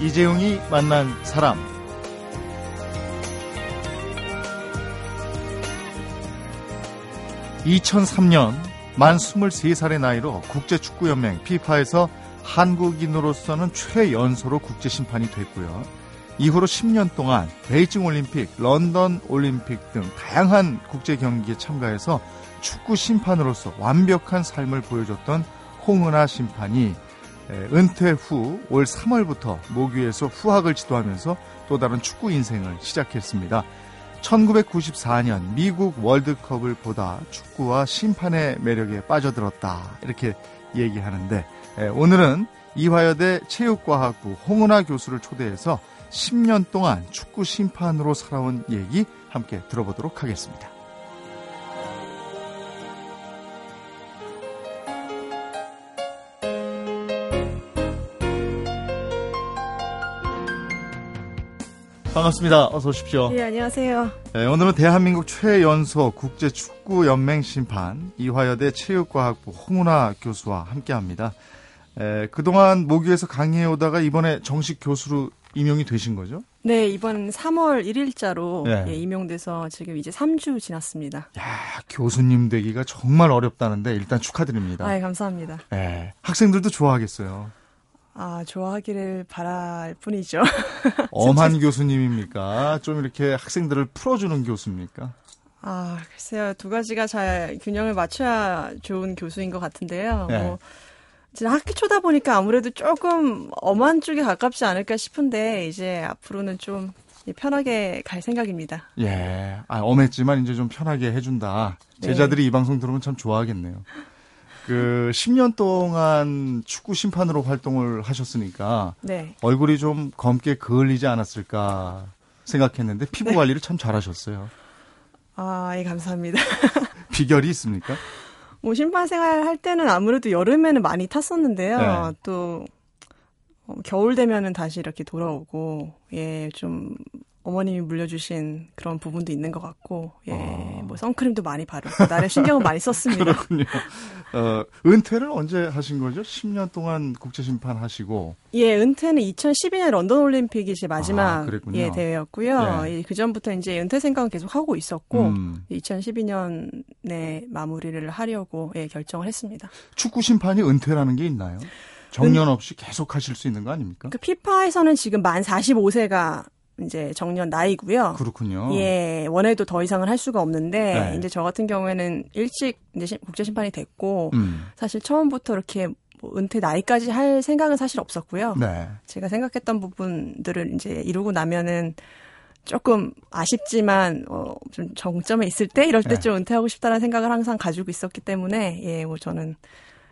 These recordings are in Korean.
이재용이 만난 사람. (2003년) 만 (23살의) 나이로 국제축구연맹 피파에서 한국인으로서는 최연소로 국제심판이 됐고요. 이후로 10년 동안 베이징 올림픽, 런던 올림픽 등 다양한 국제 경기에 참가해서 축구 심판으로서 완벽한 삶을 보여줬던 홍은아 심판이 은퇴 후 올 3월부터 모규에서 후학을 지도하면서 또 다른 축구 인생을 시작했습니다. 1994년 미국 월드컵을 보다 축구와 심판의 매력에 빠져들었다. 이렇게 얘기하는데 오늘은 이화여대 체육과학부 홍은아 교수를 초대해서 10년 동안 축구 심판으로 살아온 얘기 함께 들어보도록 하겠습니다. 반갑습니다. 어서 오십시오. 예, 안녕하세요. 네, 오늘은 대한민국 최연소 국제축구연맹 심판 이화여대 체육과학부 홍은아 교수와 함께합니다. 에, 그동안 모교에서 강의해 오다가 이번에 정식 교수로 임용이 되신 거죠? 네, 이번 3월 1일자로 네. 예, 임용돼서 지금 이제 3주 지났습니다. 야, 교수님 되기가 정말 어렵다는데 일단 축하드립니다. 아, 예, 감사합니다. 예, 학생들도 좋아하겠어요. 아, 좋아하기를 바랄 뿐이죠. 엄한 교수님입니까? 좀 이렇게 학생들을 풀어주는 교수입니까? 아, 글쎄요. 두 가지가 잘 균형을 맞춰야 좋은 교수인 것 같은데요. 네. 뭐, 진짜 학기 초다 보니까 아무래도 조금 엄한 쪽에 가깝지 않을까 싶은데, 이제 앞으로는 좀 편하게 갈 생각입니다. 예, 아, 엄했지만 이제 좀 편하게 해준다. 네. 제자들이 이 방송 들으면 참 좋아하겠네요. 그 10년 동안 축구 심판으로 활동을 하셨으니까 네. 얼굴이 좀 검게 그을리지 않았을까 생각했는데 네. 피부 관리를 참 잘하셨어요. 아, 예, 감사합니다. 비결이 있습니까? 뭐 심판 생활 할 때는 아무래도 여름에는 많이 탔었는데요. 네. 또 어, 겨울 되면은 다시 이렇게 돌아오고 예 좀 어머님이 물려주신 그런 부분도 있는 것 같고 예 아. 뭐 선크림도 많이 바르고 나름 신경을 많이 썼습니다. 그렇군요. 어, 은퇴를 언제 하신 거죠? 10년 동안 국제 심판 하시고 예 은퇴는 2012년 런던 올림픽이 제 아, 마지막 그랬군요. 예 대회였고요. 네. 예, 그 전부터 이제 은퇴 생각은 계속 하고 있었고 음, 2012년에 마무리를 하려고 예 결정을 했습니다. 축구 심판이 은퇴라는 게 있나요? 정년 없이 계속 하실 수 있는 거 아닙니까? 그 피파에서는 지금 만 45세가 이제 정년 나이고요. 그렇군요. 예, 원해도 더 이상을 할 수가 없는데 네. 이제 저 같은 경우에는 일찍 이제 시- 국제 심판이 됐고 음, 사실 처음부터 이렇게 뭐 은퇴 나이까지 할 생각은 사실 없었고요. 네. 제가 생각했던 부분들을 이제 이루고 나면은 조금 아쉽지만 어, 좀 정점에 있을 때 이럴 때 네. 좀 은퇴하고 싶다는 생각을 항상 가지고 있었기 때문에 예, 뭐 저는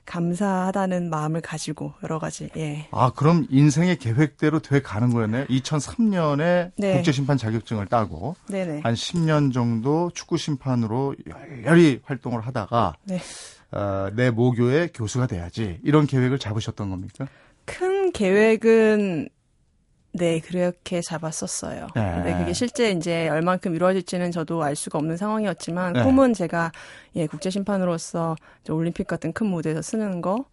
감사하다는 마음을 가지고 여러 가지 예. 아, 그럼 인생의 계획대로 돼 가는 거였네요. 2003년에 네. 국제 심판 자격증을 따고 네네. 한 10년 정도 축구 심판으로 열렬히 활동을 하다가 네. 어, 내 모교의 교수가 돼야지 이런 계획을 잡으셨던 겁니까? 큰 계획은 네 그렇게 잡았었어요. 네. 근데 그게 실제 이제 얼만큼 이루어질지는 저도 알 수가 없는 상황이었지만 네. 꿈은 제가 예 국제 심판으로서 올림픽 같은 큰 무대에서 쓰는 거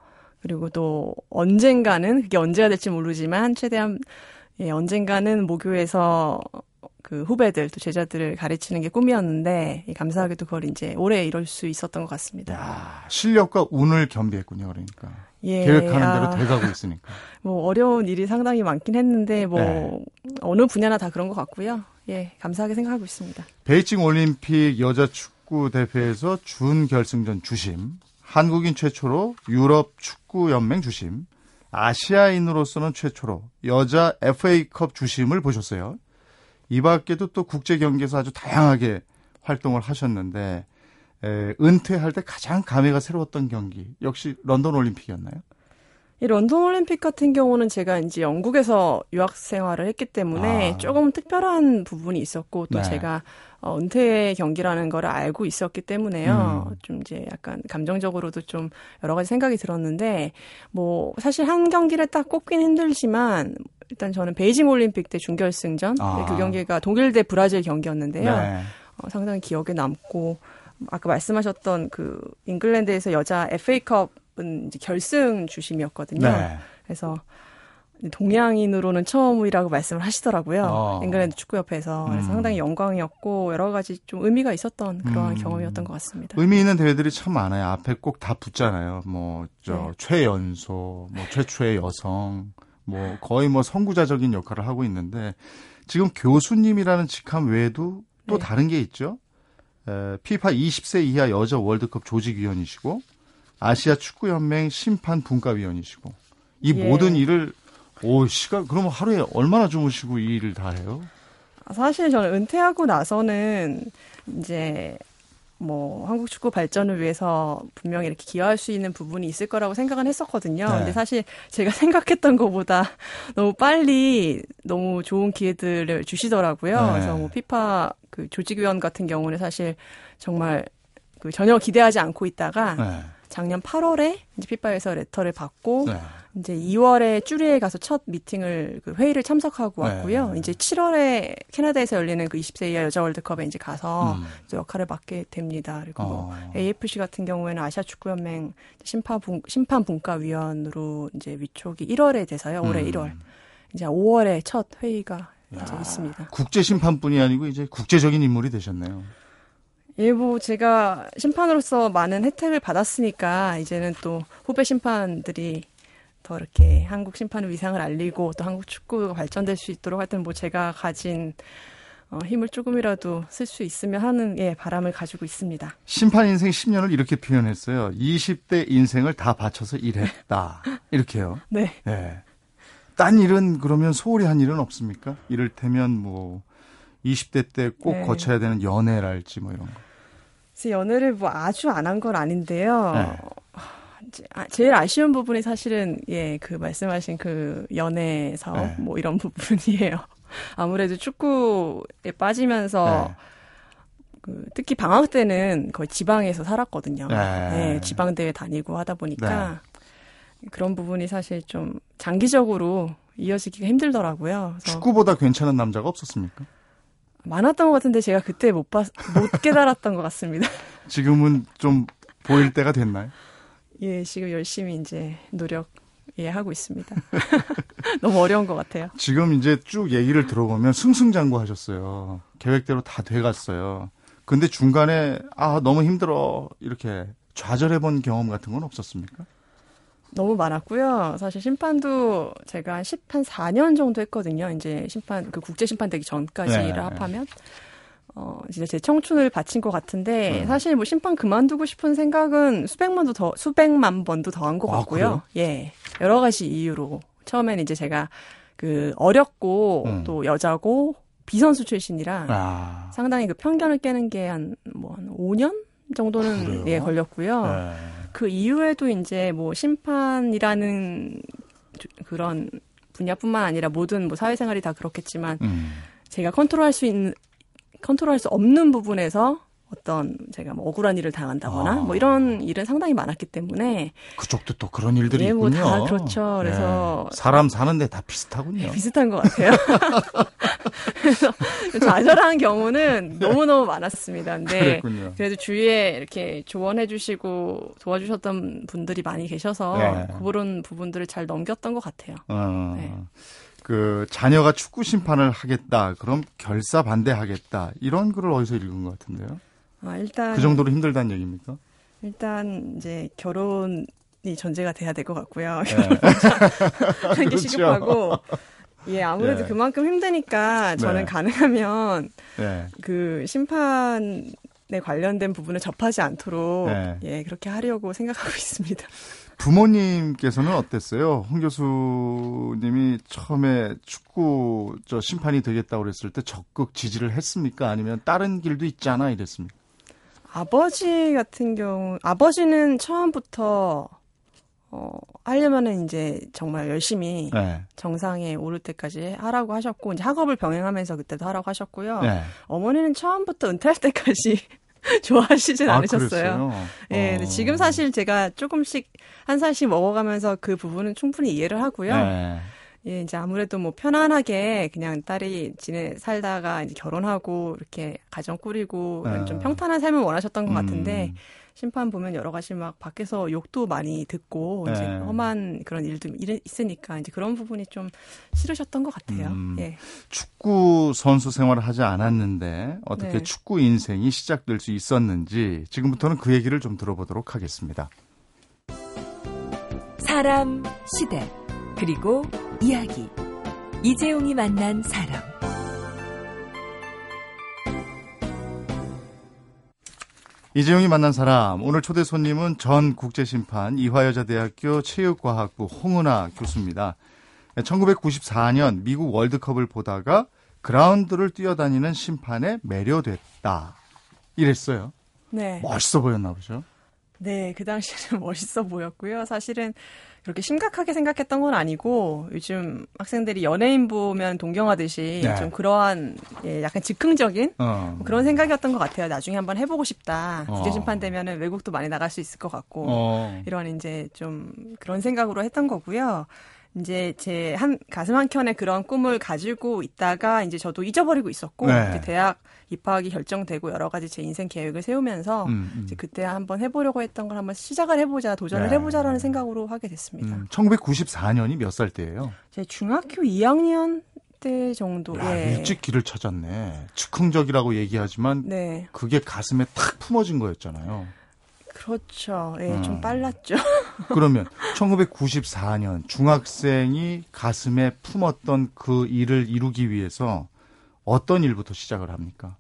그리고 또 언젠가는 그게 언제가 될지 모르지만 최대한 예 언젠가는 모교에서 그 후배들 또 제자들을 가르치는 게 꿈이었는데 예, 감사하게도 그걸 이제 올해 이룰 수 있었던 것 같습니다. 야, 실력과 운을 겸비했군요. 그러니까 예, 계획하는 아. 대로 돼가고 있으니까. 뭐 어려운 일이 상당히 많긴 했는데 뭐 네. 어느 분야나 다 그런 것 같고요. 예, 감사하게 생각하고 있습니다. 베이징 올림픽 여자 축구 대회에서 준 결승전 주심, 한국인 최초로 유럽 축구 연맹 주심, 아시아인으로서는 최초로 여자 FA컵 주심을 보셨어요. 이 밖에도 또 국제 경기에서 아주 다양하게 활동을 하셨는데 에, 은퇴할 때 가장 감회가 새로웠던 경기 역시 런던 올림픽이었나요? 이 런던 올림픽 같은 경우는 제가 이제 영국에서 유학 생활을 했기 때문에 아. 조금 특별한 부분이 있었고 또 네. 제가 어, 은퇴 경기라는 거를 알고 있었기 때문에요. 음. 좀 이제 약간 감정적으로도 좀 여러 가지 생각이 들었는데 뭐 사실 한 경기를 딱 꼽긴 힘들지만 일단 저는 베이징 올림픽 때 준결승전 아. 그 경기가 독일 대 브라질 경기였는데요. 네. 어, 상당히 기억에 남고 아까 말씀하셨던 그 잉글랜드에서 여자 FA컵은 이제 결승 주심이었거든요. 네. 그래서 동양인으로는 처음이라고 말씀을 하시더라고요. 어. 잉글랜드 축구협회에서. 그래서 음. 상당히 영광이었고, 여러 가지 좀 의미가 있었던 그러한 음. 경험이었던 것 같습니다. 의미 있는 대회들이 참 많아요. 앞에 꼭 다 붙잖아요. 뭐, 저, 네. 최연소, 뭐, 최초의 여성, 뭐, 거의 뭐 선구자적인 역할을 하고 있는데, 지금 교수님이라는 직함 외에도 또 네. 다른 게 있죠. 에, 피파 20세 이하 여자 월드컵 조직위원이시고, 아시아 축구연맹 심판 분과위원이시고, 이 예. 모든 일을, 오, 시간, 그러면 하루에 얼마나 주무시고 이 일을 다 해요? 사실 저는 은퇴하고 나서는 이제 뭐 한국 축구 발전을 위해서 분명히 이렇게 기여할 수 있는 부분이 있을 거라고 생각은 했었거든요. 네. 근데 사실 제가 생각했던 것보다 너무 빨리 너무 좋은 기회들을 주시더라고요. 네. 그래서 뭐 피파 그 조직위원 같은 경우는 사실 정말 그 전혀 기대하지 않고 있다가 네. 작년 8월에 이제 피파에서 레터를 받고 네. 이제 2월에 쭈리에 가서 첫 미팅을 그 회의를 참석하고 네. 왔고요. 이제 7월에 캐나다에서 열리는 그 20세 이하 여자 월드컵에 이제 가서 음. 이제 역할을 맡게 됩니다. 그리고 뭐 어. AFC 같은 경우에는 아시아 축구 연맹 심판 분 심판 분과 위원으로 이제 위촉이 1월에 돼서요. 올해 음. 1월. 이제 5월에 첫 회의가 이제 있습니다. 국제 심판뿐이 아니고 이제 국제적인 인물이 되셨네요. 예, 뭐 제가 심판으로서 많은 혜택을 받았으니까 이제는 또 후배 심판들이 더 이렇게 한국 심판의 위상을 알리고 또 한국 축구가 발전될 수 있도록 하여튼 뭐 제가 가진 어, 힘을 조금이라도 쓸 수 있으면 하는 예, 바람을 가지고 있습니다. 심판 인생 10년을 이렇게 표현했어요. 20대 인생을 다 바쳐서 일했다. 이렇게요. 네. 예. 딴 일은 그러면 소홀히 한 일은 없습니까? 이를테면 뭐 20대 때꼭 네. 거쳐야 되는 연애랄지 뭐 이런 거. 연애를 뭐 아주 안 한 건 아닌데요. 네. 아, 제일 아쉬운 부분이 사실은 예, 그 말씀하신 그 연애 사업 네. 뭐 이런 부분이에요. 아무래도 축구에 빠지면서 네. 그 특히 방학 때는 거의 지방에서 살았거든요. 네. 네, 지방 대회 다니고 하다 보니까 그런 부분이 사실 좀 장기적으로 이어지기가 힘들더라고요. 축구보다 괜찮은 남자가 없었습니까? 많았던 것 같은데 제가 그때 못 봤, 못 깨달았던 것 같습니다. 지금은 좀 보일 때가 됐나요? 예, 지금 열심히 이제 노력 예 하고 있습니다. 너무 어려운 것 같아요. 지금 이제 쭉 얘기를 들어보면 승승장구 하셨어요. 계획대로 다 돼갔어요. 근데 중간에 아 너무 힘들어 이렇게 좌절해 본 경험 같은 건 없었습니까? 너무 많았고요. 사실 심판도 제가 한 10, 한 4년 정도 했거든요. 이제 심판, 그 국제 심판 되기 전까지를 네. 합하면. 어, 진짜 제 청춘을 바친 것 같은데, 네. 사실 뭐 심판 그만두고 싶은 생각은 수백만도 더, 수백만 번도 더 한것 아, 같고요. 예. 여러 가지 이유로. 처음에는 이제 제가 그 어렸고, 음. 또 여자고, 비선수 출신이라 아, 상당히 그 편견을 깨는 게 한, 뭐, 한 5년 정도는 그래요? 예, 걸렸고요. 네. 그 이후에도 이제 뭐 심판이라는 주- 그런 분야뿐만 아니라 모든 뭐 사회생활이 다 그렇겠지만 음. 제가 컨트롤할 수 있는 컨트롤할 수 없는 부분에서 어떤 제가 뭐 억울한 일을 당한다거나 아. 뭐 이런 일은 상당히 많았기 때문에 그쪽도 또 그런 일들이 예, 뭐 있군요. 다 그렇죠. 그래서 네. 사람 사는데 다 비슷하군요. 비슷한 것 같아요. 그래서 좌절한 경우는 너무 너무 많았습니다. 근데 그랬군요. 그래도 주위에 이렇게 조언해 주시고 도와주셨던 분들이 많이 계셔서 네. 그런 부분들을 잘 넘겼던 것 같아요. 어, 네. 그 자녀가 축구 심판을 하겠다. 그럼 결사 반대하겠다. 이런 글을 어디서 읽은 것 같은데요. 아, 일단 그 정도로 힘들다는 얘기입니까? 일단 이제 결혼이 전제가 돼야 될 것 같고요. 네. 하는 게. 시급하고 예 아무래도 예. 그만큼 힘드니까 저는 네. 가능하면 네. 그 심판 에 관련된 부분을 접하지 않도록 네. 예 그렇게 하려고 생각하고 있습니다. 부모님께서는 어땠어요? 홍 교수님이 처음에 축구 저 심판이 되겠다고 그랬을 때 적극 지지를 했습니까? 아니면 다른 길도 있잖아 이랬습니까? 아버지 같은 경우 아버지는 처음부터 어 하려면은 이제 정말 열심히 네. 정상에 오를 때까지 하라고 하셨고 이제 학업을 병행하면서 그때도 하라고 하셨고요. 네. 어머니는 처음부터 은퇴할 때까지 좋아하시진 아, 않으셨어요. 예, 근데 어. 지금 사실 제가 조금씩 한 살씩 먹어가면서 그 부분은 충분히 이해를 하고요. 네. 예, 이제 아무래도 뭐 편안하게 그냥 딸이 지내 살다가 이제 결혼하고 이렇게 가정 꾸리고 아. 좀 평탄한 삶을 원하셨던 것 음. 같은데 심판 보면 여러 가지 막 밖에서 욕도 많이 듣고 이제 네. 험한 그런 일도 일- 있으니까 이제 그런 부분이 좀 싫으셨던 것 같아요. 음. 예. 축구 선수 생활을 하지 않았는데 어떻게 네. 축구 인생이 시작될 수 있었는지 지금부터는 그 얘기를 좀 들어보도록 하겠습니다. 사람, 시대, 그리고 이야기. 이재용이 만난 사람. 이재용이 만난 사람 오늘 초대 손님은 전 국제심판 이화여자대학교 체육과학부 홍은아 교수입니다. 1994년 미국 월드컵을 보다가 그라운드를 뛰어다니는 심판에 매료됐다. 이랬어요. 네. 멋있어 보였나 보죠. 네, 그 당시에는 멋있어 보였고요. 사실은 그렇게 심각하게 생각했던 건 아니고 요즘 학생들이 연예인 보면 동경하듯이 네. 좀 그러한 예, 약간 즉흥적인 어. 그런 생각이었던 것 같아요. 나중에 한번 해보고 싶다. 어. 국제 심판 되면은 외국도 많이 나갈 수 있을 것 같고 어. 이런 이제 좀 그런 생각으로 했던 거고요. 이제 제 한 가슴 한 켠에 그런 꿈을 가지고 있다가 이제 저도 잊어버리고 있었고 네. 대학 입학이 결정되고 여러 가지 제 인생 계획을 세우면서 음, 음. 이제 그때 한번 해보려고 했던 걸 한번 시작을 해보자 도전을 네. 해보자라는 생각으로 하게 됐습니다. 음, 1994년이 몇 살 때예요? 제 중학교 2학년 때 정도. 야, 예. 일찍 길을 찾았네. 즉흥적이라고 얘기하지만 네, 그게 가슴에 탁 품어진 거였잖아요. 그렇죠. 예, 음. 좀 빨랐죠. 그러면 1994년 중학생이 가슴에 품었던 그 일을 이루기 위해서 어떤 일부터 시작을 합니까?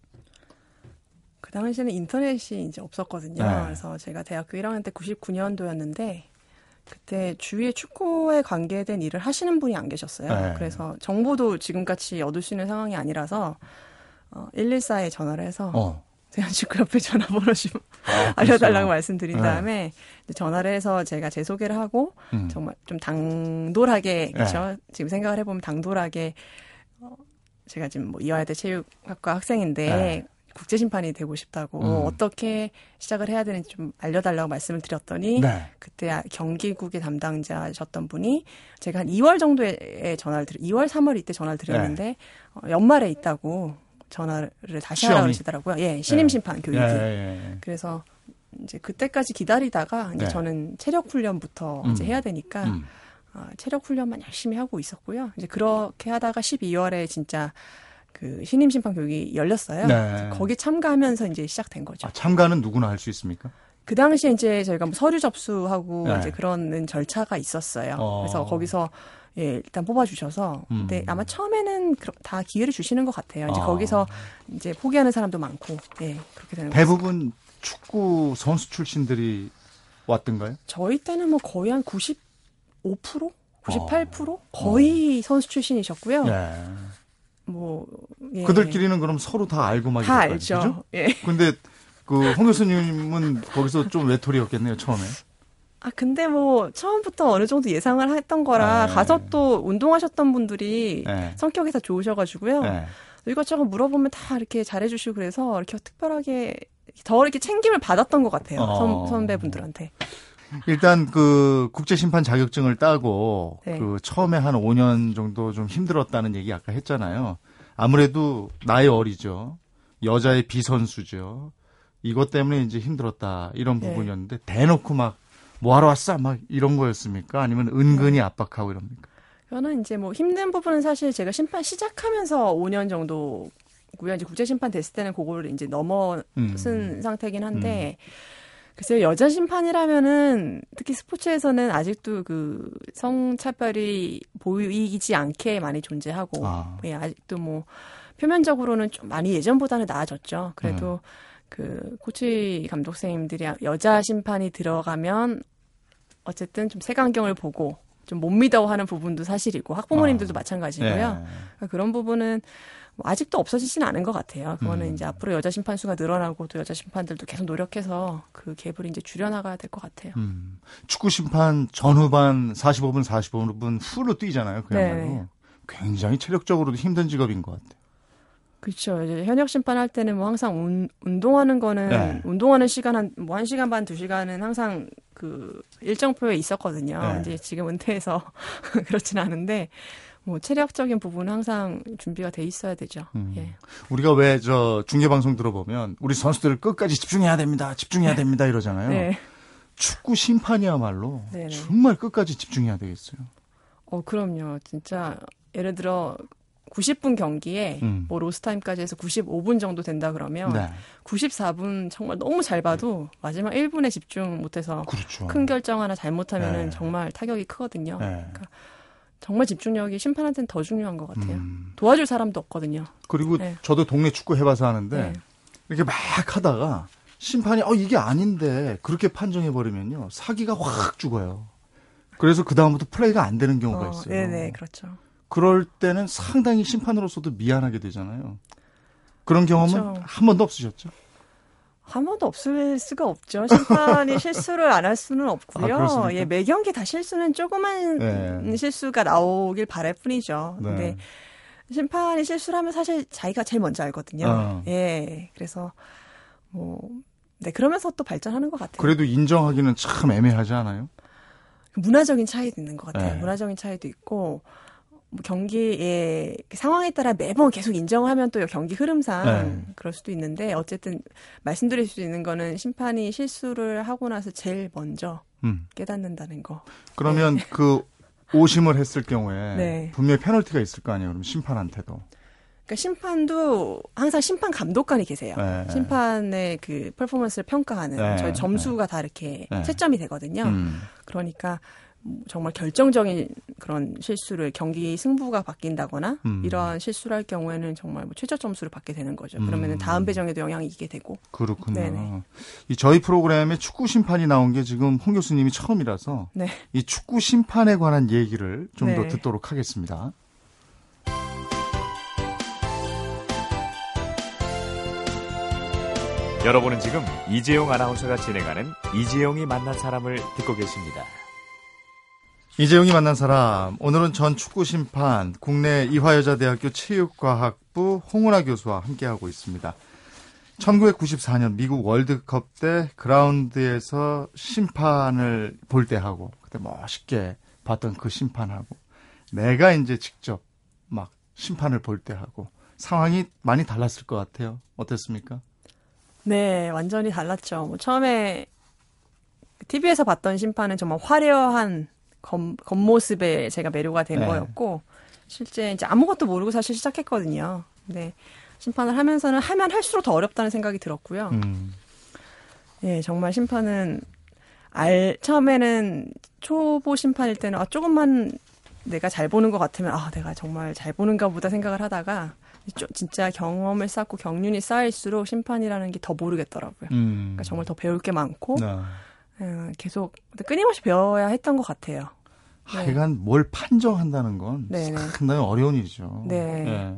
그 당시에는 인터넷이 이제 없었거든요. 네. 그래서 제가 대학교 1학년 때 99년도였는데 그때 주위에 축구에 관계된 일을 하시는 분이 안 계셨어요. 네. 그래서 정보도 지금같이 얻을 수 있는 상황이 아니라서 어, 114에 전화를 해서 어. 대한축구협회 전화번호 좀 아, 알려달라고. 말씀드린 네. 다음에 전화를 해서 제가 제 소개를 하고 음. 정말 좀 당돌하게 네. 그렇죠. 지금 생각을 해보면 당돌하게 어, 제가 지금 뭐 이화여대 체육학과 학생인데 네. 국제 심판이 되고 싶다고 음. 어떻게 시작을 해야 되는지 좀 알려달라고 말씀을 드렸더니 네. 그때 아- 경기국의 담당자셨던 분이 제가 한 2월 정도에 전화를 드려 2월 3월 이때 전화를 드렸는데 어, 연말에 있다고 전화를 다시? 하라고 그러시더라고요. 예, 신임 네. 심판 교육이. 예, 예, 예. 그래서 이제 그때까지 기다리다가 이제 네. 저는 체력 훈련부터 음. 이제 해야 되니까 음. 어, 체력 훈련만 열심히 하고 있었고요. 이제 그렇게 하다가 12월에 진짜 그 신임 심판 교육이 열렸어요. 네. 거기 참가하면서 이제 시작된 거죠. 아, 참가는 누구나 할 수 있습니까? 그 당시에 이제 저희가 뭐 서류 접수하고 네. 이제 그런 절차가 있었어요. 어. 그래서 거기서 예, 일단 뽑아주셔서. 음. 근데 아마 처음에는 다 기회를 주시는 것 같아요. 이제 아. 거기서 이제 포기하는 사람도 많고, 예, 그렇게 되는 거죠. 대부분 축구 선수 출신들이 왔던가요? 저희 때는 뭐 거의 한 95%? 98%? 어. 거의 선수 출신이셨고요. 예. 뭐, 예. 그들끼리는 그럼 서로 다 알고 막 다 알죠. 거죠? 예. 근데 그홍 교수님은 거기서 좀 외톨이였겠네요 처음에. 아, 근데 뭐, 처음부터 어느 정도 예상을 했던 거라, 네. 가서 또 운동하셨던 분들이 네. 성격이 다 좋으셔가지고요. 네. 이것저것 물어보면 다 이렇게 잘해주시고 그래서 이렇게 특별하게 더 이렇게 챙김을 받았던 것 같아요. 어. 선, 선배분들한테. 일단 그 국제 심판 자격증을 따고 네. 그 처음에 한 5년 정도 좀 힘들었다는 얘기 아까 했잖아요. 아무래도 나이 어리죠. 여자의 비선수죠. 이것 때문에 이제 힘들었다 이런 네. 부분이었는데 대놓고 막 뭐 하러 왔어 막 이런 거였습니까? 아니면 은근히 압박하고 이럽니까? 저는 이제 뭐 힘든 부분은 사실 제가 심판 시작하면서 5년 정도 고요. 이제 국제 심판 됐을 때는 그거를 이제 넘어선 음. 상태긴 한데 글쎄요 여자 심판이라면은 특히 스포츠에서는 아직도 그 성차별이 보이지 않게 많이 존재하고 아. 예, 아직도 뭐 표면적으로는 좀 많이 예전보다는 나아졌죠. 그래도 음. 그 코치 감독 선생님들이 여자 심판이 들어가면 어쨌든 좀 색안경을 보고 좀 못 믿어 하는 부분도 사실이고 학부모님들도 아. 마찬가지고요. 네. 그러니까 그런 부분은 뭐 아직도 없어지지는 않은 것 같아요. 그거는 음. 이제 앞으로 여자 심판 수가 늘어나고 또 여자 심판들도 계속 노력해서 그 갭을 이제 줄여나가야 될 것 같아요. 음. 축구 심판 전후반 45분 45분 후로 뛰잖아요. 그야말로. 네. 굉장히 체력적으로도 힘든 직업인 것 같아요. 그렇죠. 이제 현역 심판 할 때는 뭐 항상 운, 운동하는 거는 네. 운동하는 시간 한 뭐 한 시간 반 두 시간은 항상 그 일정표에 있었거든요. 네. 이제 지금 은퇴해서 그렇진 않은데 뭐 체력적인 부분은 항상 준비가 돼 있어야 되죠. 음. 예. 우리가 왜 저 중계 방송 들어보면 우리 선수들 끝까지 집중해야 됩니다. 집중해야 됩니다 이러잖아요. 네. 축구 심판이야말로 네네. 정말 끝까지 집중해야 되겠어요. 어, 그럼요. 진짜 예를 들어 90분 경기에 음. 뭐 로스타임까지 해서 95분 정도 된다 그러면 네. 94분 정말 너무 잘 봐도 마지막 1분에 집중 못해서 그렇죠. 큰 결정 하나 잘못하면은 네. 정말 타격이 크거든요. 네. 그러니까 정말 집중력이 심판한테는 더 중요한 것 같아요. 음. 도와줄 사람도 없거든요. 그리고 네. 저도 동네 축구 해봐서 하는데 네. 이렇게 막 하다가 심판이 어 이게 아닌데 그렇게 판정해 버리면요 사기가 확 죽어요. 그래서 그 다음부터 플레이가 안 되는 경우가 어, 있어요. 네네, 그렇죠. 그럴 때는 상당히 심판으로서도 미안하게 되잖아요. 그런 경험은 그렇죠. 한 번도 없으셨죠? 한 번도 없을 수가 없죠. 심판이 실수를 안 할 수는 아, 없고요. 그렇습니까? 예, 매 경기 다 실수는 조그만 네. 실수가 나오길 바랄 뿐이죠. 네. 근데 심판이 실수를 하면 사실 자기가 제일 먼저 알거든요. 어. 예. 그래서 뭐 네, 그러면서 또 발전하는 것 같아요. 그래도 인정하기는 참 애매하지 않아요? 문화적인 차이도 있는 것 같아요. 네. 문화적인 차이도 있고 뭐 경기의 상황에 따라 매번 계속 인정하면 또 경기 흐름상 네. 그럴 수도 있는데 어쨌든 말씀드릴 수 있는 거는 심판이 실수를 하고 나서 제일 먼저 음. 깨닫는다는 거. 그러면 그 오심을 했을 경우에 네. 분명히 페널티가 있을 거 아니에요? 그럼 심판한테도. 그러니까 심판도 항상 심판 감독관이 계세요. 네. 심판의 그 퍼포먼스를 평가하는 네. 저희 점수가 다 이렇게 네. 채점이 되거든요. 음. 그러니까 뭐 정말 결정적인 그런 실수를 경기 승부가 바뀐다거나 음. 이러한 실수를 할 경우에는 정말 뭐 최저 점수를 받게 되는 거죠. 음. 그러면은 다음 배정에도 영향이 있게 되고. 그렇군요. 네네. 이 저희 프로그램에 축구 심판이 나온 게 지금 홍 교수님이 처음이라서 네. 이 축구 심판에 관한 얘기를 좀더 네. 듣도록 하겠습니다. 여러분은 지금 이재용 아나운서가 진행하는 이재용이 만난 사람을 듣고 계십니다. 이재용이 만난 사람 오늘은 전 축구 심판 국내 이화여자대학교 체육과학부 홍은아 교수와 함께하고 있습니다. 1994년 미국 월드컵 때 그라운드에서 심판을 볼 때 하고 그때 멋있게 봤던 그 심판하고 내가 이제 직접 막 심판을 볼 때 하고 상황이 많이 달랐을 것 같아요. 어땠습니까? 네, 완전히 달랐죠. 뭐 처음에 TV에서 봤던 심판은 정말 화려한 겉, 겉모습에 제가 매료가 된 네. 거였고 실제 이제 아무것도 모르고 사실 시작했거든요. 근데 심판을 하면서는 하면 할수록 더 어렵다는 생각이 들었고요. 음, 예, 정말 심판은 알 처음에는 초보 심판일 때는 아 조금만 내가 잘 보는 것 같으면 아 내가 정말 잘 보는가 보다 생각을 하다가 좀 진짜 경험을 쌓고 경륜이 쌓일수록 심판이라는 게 더 모르겠더라고요. 음. 그러니까 정말 더 배울 게 많고 네. 예, 계속 끊임없이 배워야 했던 것 같아요. 네. 하여간 뭘 판정한다는 건 네네. 상당히 어려운 일이죠. 네. 예.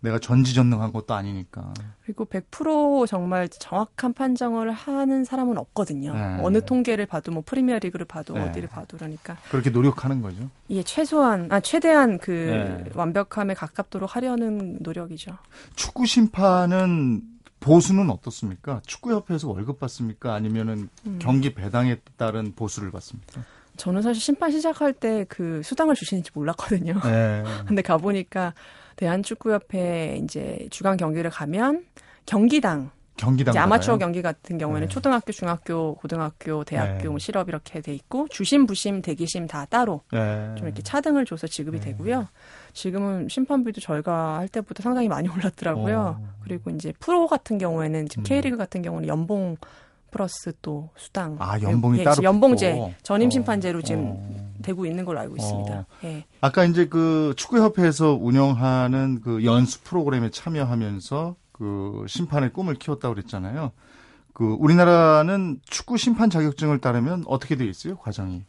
내가 전지전능한 것도 아니니까. 그리고 100% 정말 정확한 판정을 하는 사람은 없거든요. 네. 어느 통계를 봐도 뭐 프리미어 리그를 봐도 네. 어디를 봐도 그러니까 그렇게 노력하는 거죠. 이게 최소한 아 최대한 그 네. 완벽함에 가깝도록 하려는 노력이죠. 축구 심판은 보수는 어떻습니까? 축구협회에서 월급 받습니까? 아니면은 음. 경기 배당에 따른 보수를 받습니까? 저는 사실 심판 시작할 때 그 수당을 주시는지 몰랐거든요. 네. 근데 가보니까 대한축구협회 이제 주간 경기를 가면 경기당 경기당 아마추어? 경기 같은 경우에는 네. 초등학교, 중학교, 고등학교, 대학교 네. 뭐 실업 이렇게 돼 있고 주심, 부심, 대기심 다 따로 네. 좀 이렇게 차등을 줘서 지급이 네. 되고요. 지금은 심판비도 저희가 할 때보다 상당히 많이 올랐더라고요. 어. 그리고 이제 프로 같은 경우에는 지금 음. K리그 같은 경우는 연봉 플러스 또 수당. 아, 연봉이 예, 따로 연봉제, 붙고. 전임 어. 심판제로 지금 어. 되고 있는 걸로 알고 있습니다. 어. 예. 아까 이제 그 축구협회에서 운영하는 그 연수 프로그램에 참여하면서 그 심판의 꿈을 키웠다고 그랬잖아요. 그 우리나라는 축구 심판 자격증을 따르면 어떻게 돼 있어요? 과정이.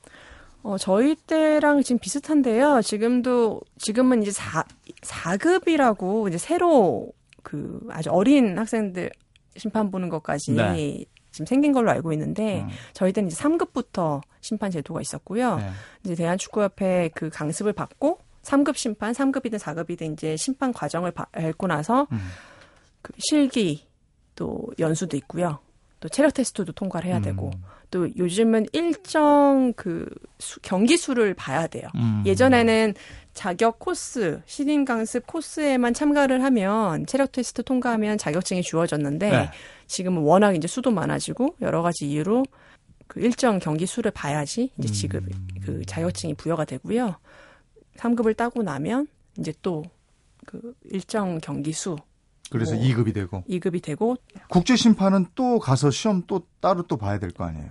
어, 저희 때랑 지금 비슷한데요. 지금도, 지금은 이제 4, 4급이라고 이제 새로 그 아주 어린 학생들 심판 보는 것까지 네. 지금 생긴 걸로 알고 있는데 음. 저희 때는 이제 3급부터 심판 제도가 있었고요. 네. 이제 대한축구협회 그 강습을 받고 3급 심판, 3급이든 4급이든 이제 심판 과정을 바- 밟고 나서 음. 그 실기 또 연수도 있고요. 또 체력 테스트도 통과를 해야 되고 음. 또 요즘은 일정 그 수- 경기 수를 봐야 돼요. 음. 예전에는 자격 코스, 신인 강습 코스에만 참가를 하면 체력 테스트 통과하면 자격증이 주어졌는데 네. 지금은 워낙 이제 수도 많아지고 여러 가지 이유로 그 일정 경기 수를 봐야지 이제 지급 그 자격증이 부여가 되고요. 3급을 따고 나면 이제 또 그 일정 경기 수 그래서 뭐. 2급이 되고 2급이 되고 국제 심판은 또 가서 시험 또 따로 또 봐야 될 거 아니에요.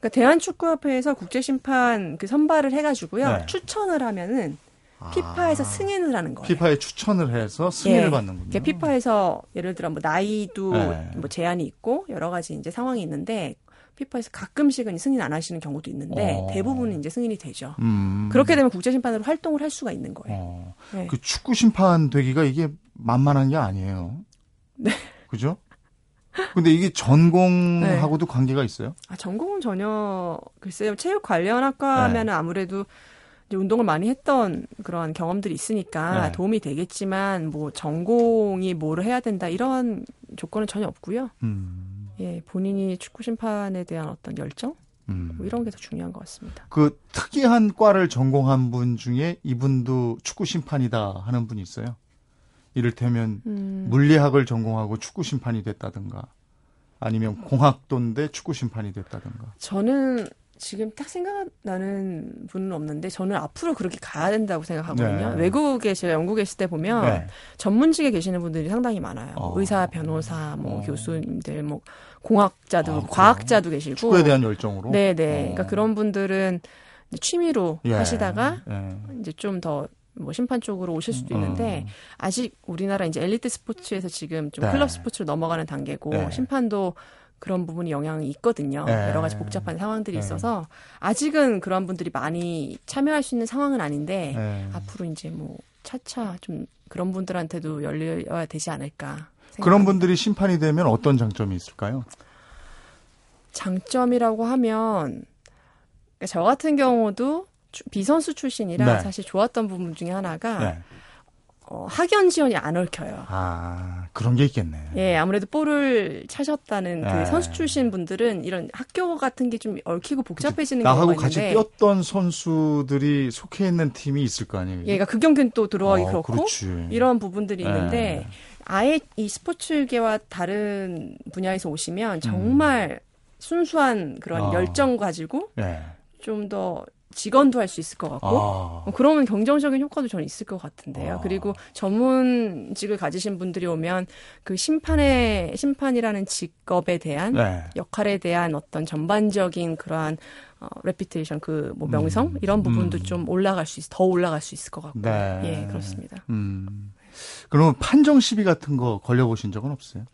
그러니까 대한축구협회에서 국제 심판 그 선발을 해 가지고요 네. 추천을 하면은 피파에서 아. 승인을 하는 거예요. 피파에 추천을 해서 승인을 예. 받는군요. 피파에서 예를 들어 뭐 나이도 네. 뭐 제한이 있고 여러 가지 이제 상황이 있는데 피파에서 가끔씩은 승인 안 하시는 경우도 있는데 어. 대부분은 이제 승인이 되죠. 음. 그렇게 되면 국제 심판으로 활동을 할 수가 있는 거예요. 어. 네. 그 축구 심판 되기가 이게 만만한 게 아니에요. 네. 그죠? 근데 이게 전공하고도 관계가 있어요? 아, 전공은 전혀 글쎄요. 체육 관련 학과 네. 하면은 아무래도 이제 운동을 많이 했던 그런 경험들이 있으니까 네. 도움이 되겠지만 뭐 전공이 뭐를 해야 된다 이런 조건은 전혀 없고요. 음. 예, 본인이 축구 심판에 대한 어떤 열정 음. 뭐 이런 게 더 중요한 것 같습니다. 그 특이한 과를 전공한 분 중에 이분도 축구 심판이다 하는 분이 있어요. 이를테면 음, 물리학을 전공하고 축구 심판이 됐다든가 아니면 공학도인데 축구 심판이 됐다든가. 저는 지금 딱 생각나는 분은 없는데 저는 앞으로 그렇게 가야 된다고 생각하거든요. 네. 외국에 제가 영국에 있을 때 보면 네. 전문직에 계시는 분들이 상당히 많아요. 어. 의사, 변호사, 뭐 어. 교수님들, 뭐 공학자도, 아? 과학자도 계시고. 축구에 대한 열정으로. 네, 네. 어. 그러니까 그런 분들은 취미로 예. 하시다가 예. 이제 좀더 뭐 심판 쪽으로 오실 수도 있는데 어. 아직 우리나라 이제 엘리트 스포츠에서 지금 좀 네. 클럽 스포츠로 넘어가는 단계고 네. 심판도 그런 부분이 영향이 있거든요. 네. 여러 가지 복잡한 상황들이 네. 있어서 아직은 그런 분들이 많이 참여할 수 있는 상황은 아닌데 예. 앞으로 이제 뭐 차차 좀 그런 분들한테도 열려야 되지 않을까. 그런. 분들이 심판이 되면 어떤 장점이 있을까요? 장점이라고 하면 그러니까 저 같은 경우도 주- 비선수 출신이라 네. 사실 좋았던 부분 중에 하나가 네. 어, 학연 지원이 안 얽혀요. 아 그런 게 있겠네. 예, 아무래도 볼을 차셨다는 네. 그 선수 출신 분들은 이런 학교 같은 게 좀 얽히고 복잡해지는 나하고 경우가 같이 있는데 뛰었던 선수들이 속해 있는 팀이 있을 거 아니에요. 예, 그러니까 그 경기는 또 들어가기 어, 그렇고 그렇지. 이런 부분들이 있는데 예. 아예 이 스포츠계와 다른 분야에서 오시면 음. 정말 순수한 그런 아. 열정 가지고 예. 좀더 직원도 할 수 있을 것 같고 아. 뭐 그러면 경쟁적인 효과도 저는 있을 것 같은데요. 아. 그리고 전문직을 가지신 분들이 오면 그 심판의 심판이라는 직업에 대한 네. 역할에 대한 어떤 전반적인 그러한 어, 레피테이션 그 뭐 명성 음. 이런 부분도 음. 좀 올라갈 수 있, 더 올라갈 수 있을 것 같고 네. 예 그렇습니다. 음. 그러면 판정 시비 같은 거 걸려보신 적은 없어요?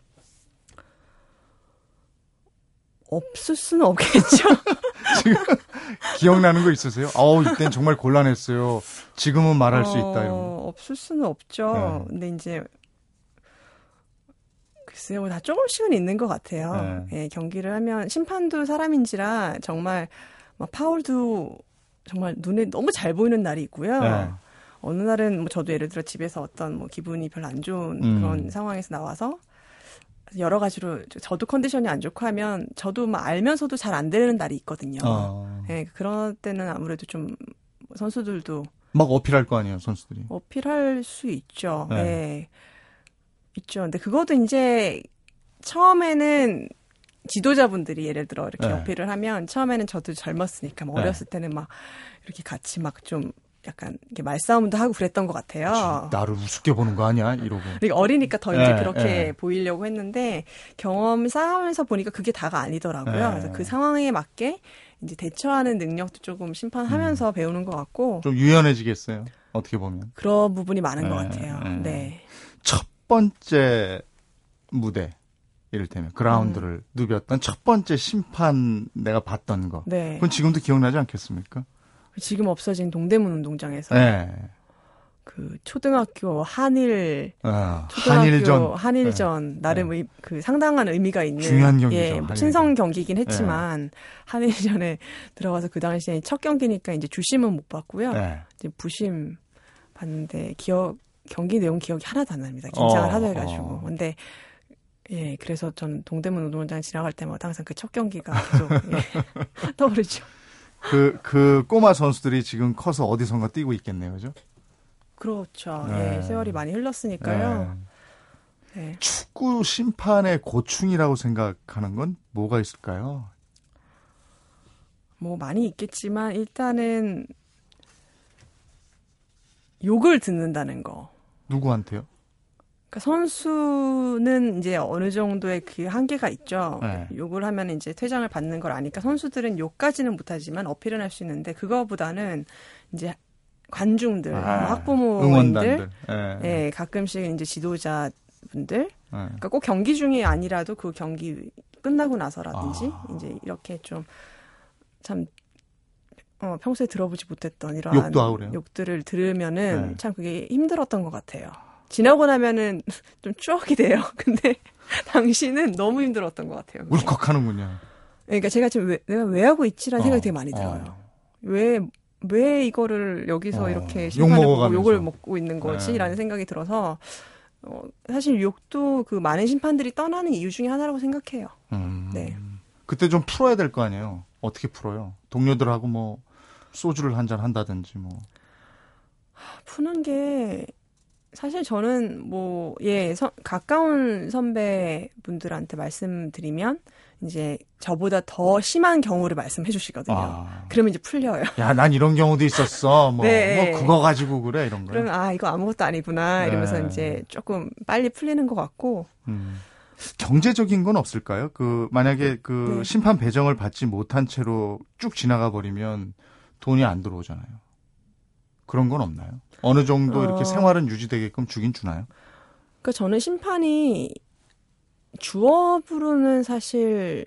없을 수는 없겠죠. 기억나는 거 있으세요? 아우 이땐 정말 곤란했어요. 지금은 말할 수 있다 이런 거. 어, 없을 수는 없죠. 네. 근데 이제 글쎄요, 뭐 다 조금씩은 있는 것 같아요. 네. 예, 경기를 하면 심판도 사람인지라 정말 막 파울도 정말 눈에 너무 잘 보이는 날이 있고요. 네. 어느 날은 뭐 저도 예를 들어 집에서 어떤 뭐 기분이 별로 안 좋은 음. 그런 상황에서 나와서 여러 가지로 저도 컨디션이 안 좋고 하면 저도 막 알면서도 잘 안 되는 날이 있거든요. 어. 예, 그럴 때는 아무래도 좀 선수들도 막 어필할 거 아니에요 선수들이. 어필할 수 있죠. 네. 예. 있죠. 근데 그것도 이제 처음에는 지도자분들이 예를 들어 이렇게 네. 어필을 하면 처음에는 저도 젊었으니까 뭐 네. 어렸을 때는 막 이렇게 같이 막 좀 약간 이렇게 말싸움도 하고 그랬던 것 같아요. 나를 우습게 보는 거 아니야 이러고. 그러니까 어리니까 더 이제 네, 그렇게 네. 보이려고 했는데 경험 쌓으면서 보니까 그게 다가 아니더라고요. 네. 그래서 그 상황에 맞게 이제 대처하는 능력도 조금 심판하면서 배우는 것 같고 좀 유연해지겠어요. 어떻게 보면. 그런 부분이 많은 것 네, 같아요. 네. 네. 첫 번째 무대 이를테면 그라운드를 음. 누볐던 첫 번째 심판 내가 봤던 거. 네. 그건 지금도 기억나지 않겠습니까? 지금 없어진 동대문 운동장에서 네. 그 초등학교 한일 어, 초등학교 한일전 한일전 나름 의, 그 상당한 의미가 있는 중요한 경기죠, 예, 뭐 한일전. 친선 경기긴 했지만 한일전에 들어가서 그 당시에 첫 경기니까 이제 주심은 못 받고요. 네. 이제 부심 봤는데 기억 경기 내용 기억이 하나도 안 납니다. 긴장을 어, 하도 해가지고. 어. 근데 예, 그래서 전 동대문 운동장 지나갈 때마다 항상 그 첫 경기가 계속 예, 떠오르죠. 그, 그 꼬마 선수들이 지금 커서 어디선가 뛰고 있겠네요, 그죠? 그렇죠. 네. 예, 세월이 많이 흘렀으니까요. 네. 네. 축구 심판의 고충이라고 생각하는 건 뭐가 있을까요? 뭐 많이 있겠지만 일단은 욕을 듣는다는 거. 누구한테요? 그러니까 선수는 이제 어느 정도의 그 한계가 있죠. 네. 욕을 하면 이제 퇴장을 받는 걸 아니까 선수들은 욕까지는 못하지만 어필은 할 수 있는데 그거보다는 이제 관중들, 뭐 아, 학부모님들, 응원단들. 예. 예, 가끔씩 이제 지도자분들, 예. 그러니까 꼭 경기 중이 아니라도 그 경기 끝나고 나서라든지 아. 이제 이렇게 좀참 어, 평소에 들어보지 못했던 이런 욕도? 욕들을 들으면은 네. 참 그게 힘들었던 것 같아요. 지나고 나면은 좀 추억이 돼요. 근데 당시는 너무 힘들었던 것 같아요. 그게. 울컥하는군요. 그러니까 제가 지금 왜, 내가 왜 하고 있지라는 생각이 어, 되게 많이 어. 들어요. 왜, 왜 이거를 여기서 어, 이렇게 욕 심판을 보고. 욕을 먹고 있는 거지? 네. 라는 생각이 들어서, 어, 사실 욕도 그 많은 심판들이 떠나는 이유 중에 하나라고 생각해요. 음. 네. 그때 좀 풀어야 될 거 아니에요. 어떻게 풀어요? 동료들하고 뭐 소주를 한 잔 한다든지 뭐. 푸는 게, 사실 저는 뭐, 예, 서- 가까운 선배분들한테 말씀드리면, 이제 저보다 더 심한 경우를 말씀해 주시거든요. 아. 그러면 이제 풀려요. 야, 난 이런 경우도 있었어. 뭐, 네. 뭐 그거 가지고 그래 이런 거. 그러면 아 이거 아무것도 아니구나 이러면서 네. 이제 조금 빨리 풀리는 것 같고 음. 경제적인 건 없을까요? 그 만약에 그 네. 심판 배정을 받지 못한 채로 쭉 지나가 버리면 돈이 안 들어오잖아요. 그런 건 없나요? 어느 정도 이렇게 어. 생활은 유지되게끔 주긴 주나요? 그러니까 저는 심판이 주업으로는 사실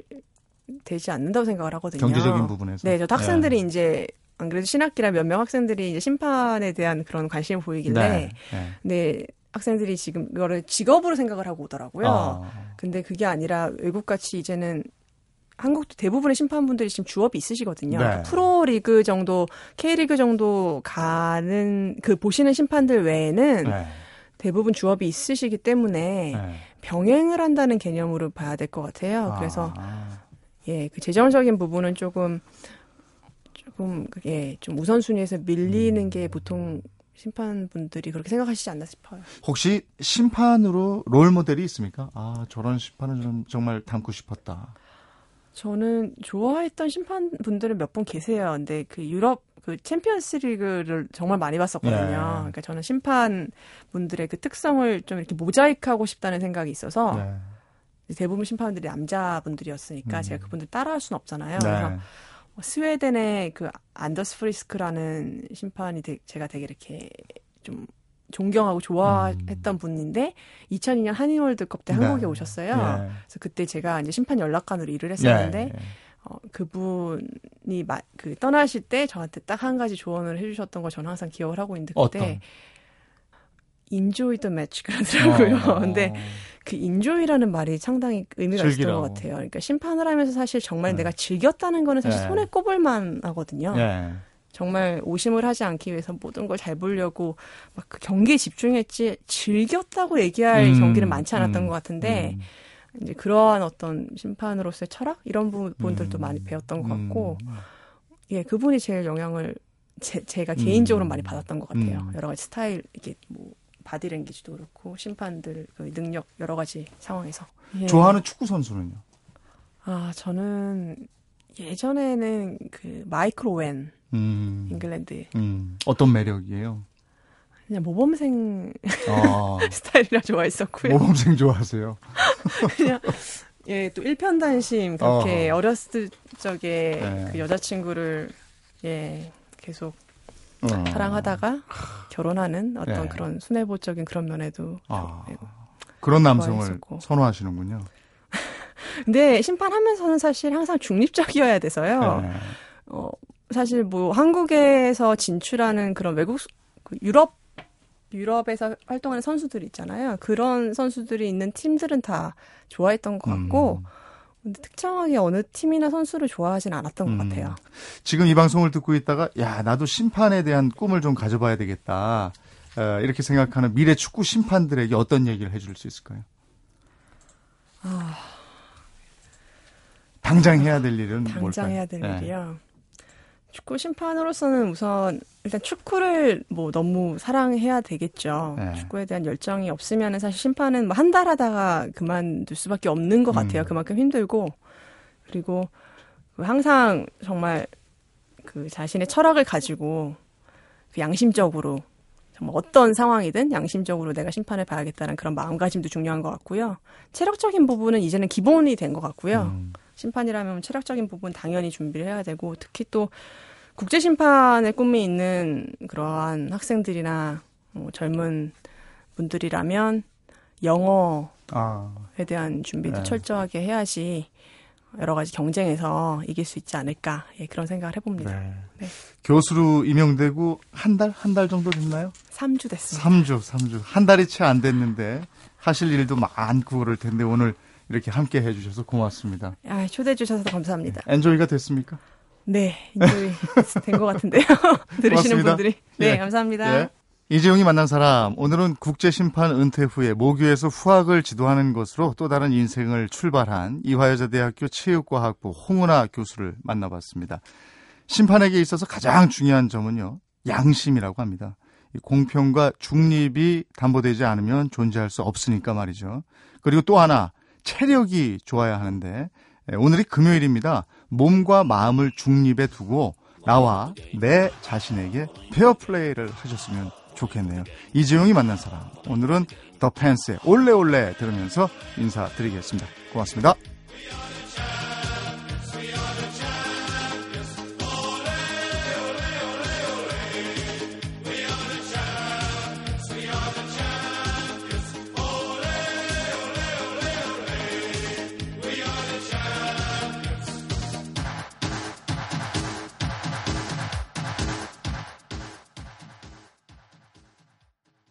되지 않는다고 생각을 하거든요. 경제적인 부분에서. 네, 저 학생들이 이제 안 그래도 신학기라 몇 명 학생들이 이제 심판에 대한 그런 관심을 보이길래 네. 네. 네, 학생들이 지금 이거를 직업으로 생각을 하고 오더라고요. 아. 근데 그게 아니라 외국같이 이제는 한국도 대부분의 심판분들이 지금 주업이 있으시거든요. 네. 그러니까 프로리그 정도, K리그 정도 가는 그 보시는 심판들 외에는 네. 대부분 주업이 있으시기 때문에 네. 병행을 한다는 개념으로 봐야 될 것 같아요. 그래서 아. 예, 그 재정적인 부분은 조금 조금 그게 좀 우선순위에서 밀리는 음. 게 보통 심판분들이 그렇게 생각하시지 않나 싶어요. 혹시 심판으로 롤 모델이 있습니까? 아 저런 심판은 좀 정말 닮고 싶었다. 저는 좋아했던 심판분들은 몇 분 계세요. 근데 그 유럽 그 챔피언스 리그를 정말 많이 봤었거든요. 예. 그러니까 저는 심판분들의 그 특성을 좀 이렇게 모자이크하고 싶다는 생각이 있어서 네. 대부분 심판분들이 남자분들이었으니까 음. 제가 그분들 따라할 수는 없잖아요. 그래서 네. 뭐 스웨덴의 그 안더스 프리스크라는 심판이 되- 제가 되게 이렇게 좀 존경하고 좋아했던 분인데 2002년 한일 월드컵 때 음. 네. 한국에 오셨어요. 네. 그래서 그때 제가 이제 심판 연락관으로 일을 했었는데 예, 예. 어, 그분이 마, 그 떠나실 때 저한테 딱 한 가지 조언을 해주셨던 걸 저는 항상 기억을 하고 있는데 그때 어떤? Enjoy the match 그러더라고요. 어. 근데 그 enjoy라는 말이 상당히 의미가 있었던 즐기라고. 것 같아요. 그러니까 심판을 하면서 사실 정말 네. 내가 즐겼다는 거는 사실 네. 손에 꼽을 만 하거든요. 예. 정말 오심을 하지 않기 위해서 모든 걸 잘 보려고 막 그 경기에 집중했지 즐겼다고 얘기할 음, 경기는 많지 않았던 음, 것 같은데 음, 이제 그러한 어떤 심판으로서의 철학 이런 부분들도 음, 많이 배웠던 것 같고 음. 예 그분이 제일 영향을 제, 제가 개인적으로 음. 많이 받았던 것 같아요 음. 여러 가지 스타일 이게 뭐 바디랭귀지도 그렇고 심판들 그 능력 여러 가지 상황에서 예. 좋아하는 축구 선수는요? 아 저는 예전에는 그 마이클 오웬 음, 잉글랜드 음, 어떤 매력이에요? 그냥 모범생 아, 스타일이라 좋아했었고요. 모범생 좋아하세요? 그냥 예, 또 일편단심 그렇게 어. 어. 렸을 적에 네. 그 여자친구를 예, 계속 어. 사랑하다가 결혼하는 어떤 네. 그런 순애보적인 그런 면에도 아, 네. 그런 남성을 좋아했었고. 선호하시는군요. 근데 심판하면서는 사실 항상 중립적이어야 돼서요. 네. 어, 사실 뭐 한국에서 진출하는 그런 외국 수- 그 유럽 유럽에서 활동하는 선수들 있잖아요. 그런 선수들이 있는 팀들은 다 좋아했던 것 같고 음. 근데 특정하게 어느 팀이나 선수를 좋아하진 않았던 음. 것 같아요. 지금 이 방송을 듣고 있다가 야 나도 심판에 대한 꿈을 좀 가져봐야 되겠다 어, 이렇게 생각하는 미래 축구 심판들에게 어떤 얘기를 해줄 수 있을까요? 당장 해야 될 일은 당장 뭘까요? 해야 될 네. 일이요. 축구 심판으로서는 우선 일단 축구를 뭐 너무 사랑해야 되겠죠. 네. 축구에 대한 열정이 없으면 사실 심판은 뭐 한 달 하다가 그만둘 수밖에 없는 것 같아요. 음. 그만큼 힘들고 그리고 그 항상 정말 그 자신의 철학을 가지고 그 양심적으로 정말 어떤 상황이든 양심적으로 내가 심판을 봐야겠다는 그런 마음가짐도 중요한 것 같고요. 체력적인 부분은 이제는 기본이 된 것 같고요. 음. 심판이라면 체력적인 부분 당연히 준비를 해야 되고 특히 또 국제 심판의 꿈이 있는 그러한 학생들이나 뭐 젊은 분들이라면 영어에 아, 대한 준비도 네. 철저하게 해야지 여러 가지 경쟁에서 이길 수 있지 않을까 예, 그런 생각을 해봅니다. 네. 네. 교수로 임용되고 한 달, 한 달 정도 됐나요? 3주 됐습니다. 3주, 3주. 한 달이 채 안 됐는데 하실 일도 많고 그럴 텐데 오늘 이렇게 함께 해주셔서 고맙습니다. 아, 초대해 주셔서 감사합니다. 엔조이가 됐습니까? 네, 인조이 된 것 같은데요. 들으시는 고맙습니다. 분들이. 네, 예. 감사합니다. 예. 이재용이 만난 사람, 오늘은 국제심판 은퇴 후에 모교에서 후학을 지도하는 것으로 또 다른 인생을 출발한 이화여자대학교 체육과학부 홍은아 교수를 만나봤습니다. 심판에게 있어서 가장 중요한 점은요, 양심이라고 합니다. 이 공평과 중립이 담보되지 않으면 존재할 수 없으니까 말이죠. 그리고 또 하나, 체력이 좋아야 하는데, 예, 오늘이 금요일입니다. 몸과 마음을 중립에 두고 나와 내 자신에게 페어플레이를 하셨으면 좋겠네요. 이재용이 만난 사람. 오늘은 더 펜스의 올레올레 들으면서 인사드리겠습니다. 고맙습니다.